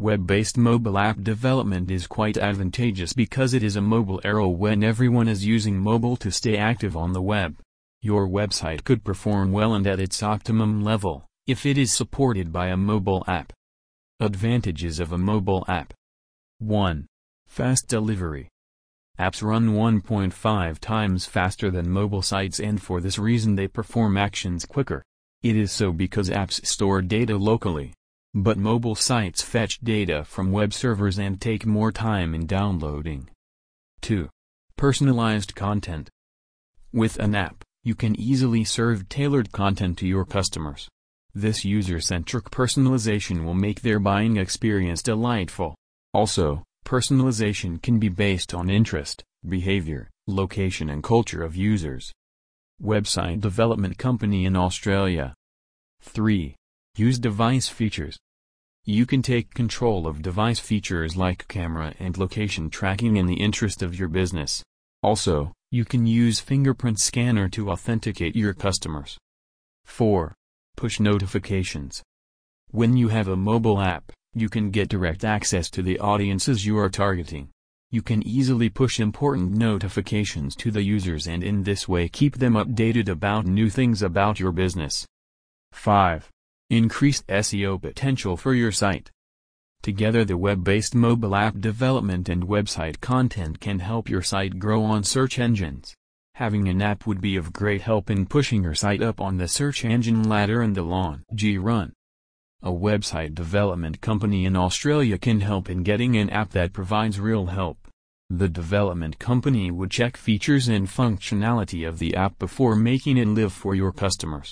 Web-based mobile app development is quite advantageous because it is a mobile era when everyone is using mobile to stay active on the web. Your website could perform well and at its optimum level, if it is supported by a mobile app. Advantages of a mobile app 1. Fast delivery. Apps run 1.5 times faster than mobile sites and for this reason they perform actions quicker. It is so because apps store data locally. But mobile sites fetch data from web servers and take more time in downloading. 2. Personalized content. With an app, you can easily serve tailored content to your customers. This user-centric personalization will make their buying experience delightful. Also, personalization can be based on interest, behavior, location and culture of users. Website development company in Australia. 3. Use device features. You can take control of device features like camera and location tracking in the interest of your business. Also, you can use fingerprint scanner to authenticate your customers. 4. Push notifications. When you have a mobile app, you can get direct access to the audiences you are targeting. You can easily push important notifications to the users and in this way keep them updated about new things about your business. 5. Increased SEO potential for your site. Together the web-based mobile app development and website content can help your site grow on search engines. Having an app would be of great help in pushing your site up on the search engine ladder in the long G run. A website development company in Australia can help in getting an app that provides real help. The development company would check features and functionality of the app before making it live for your customers.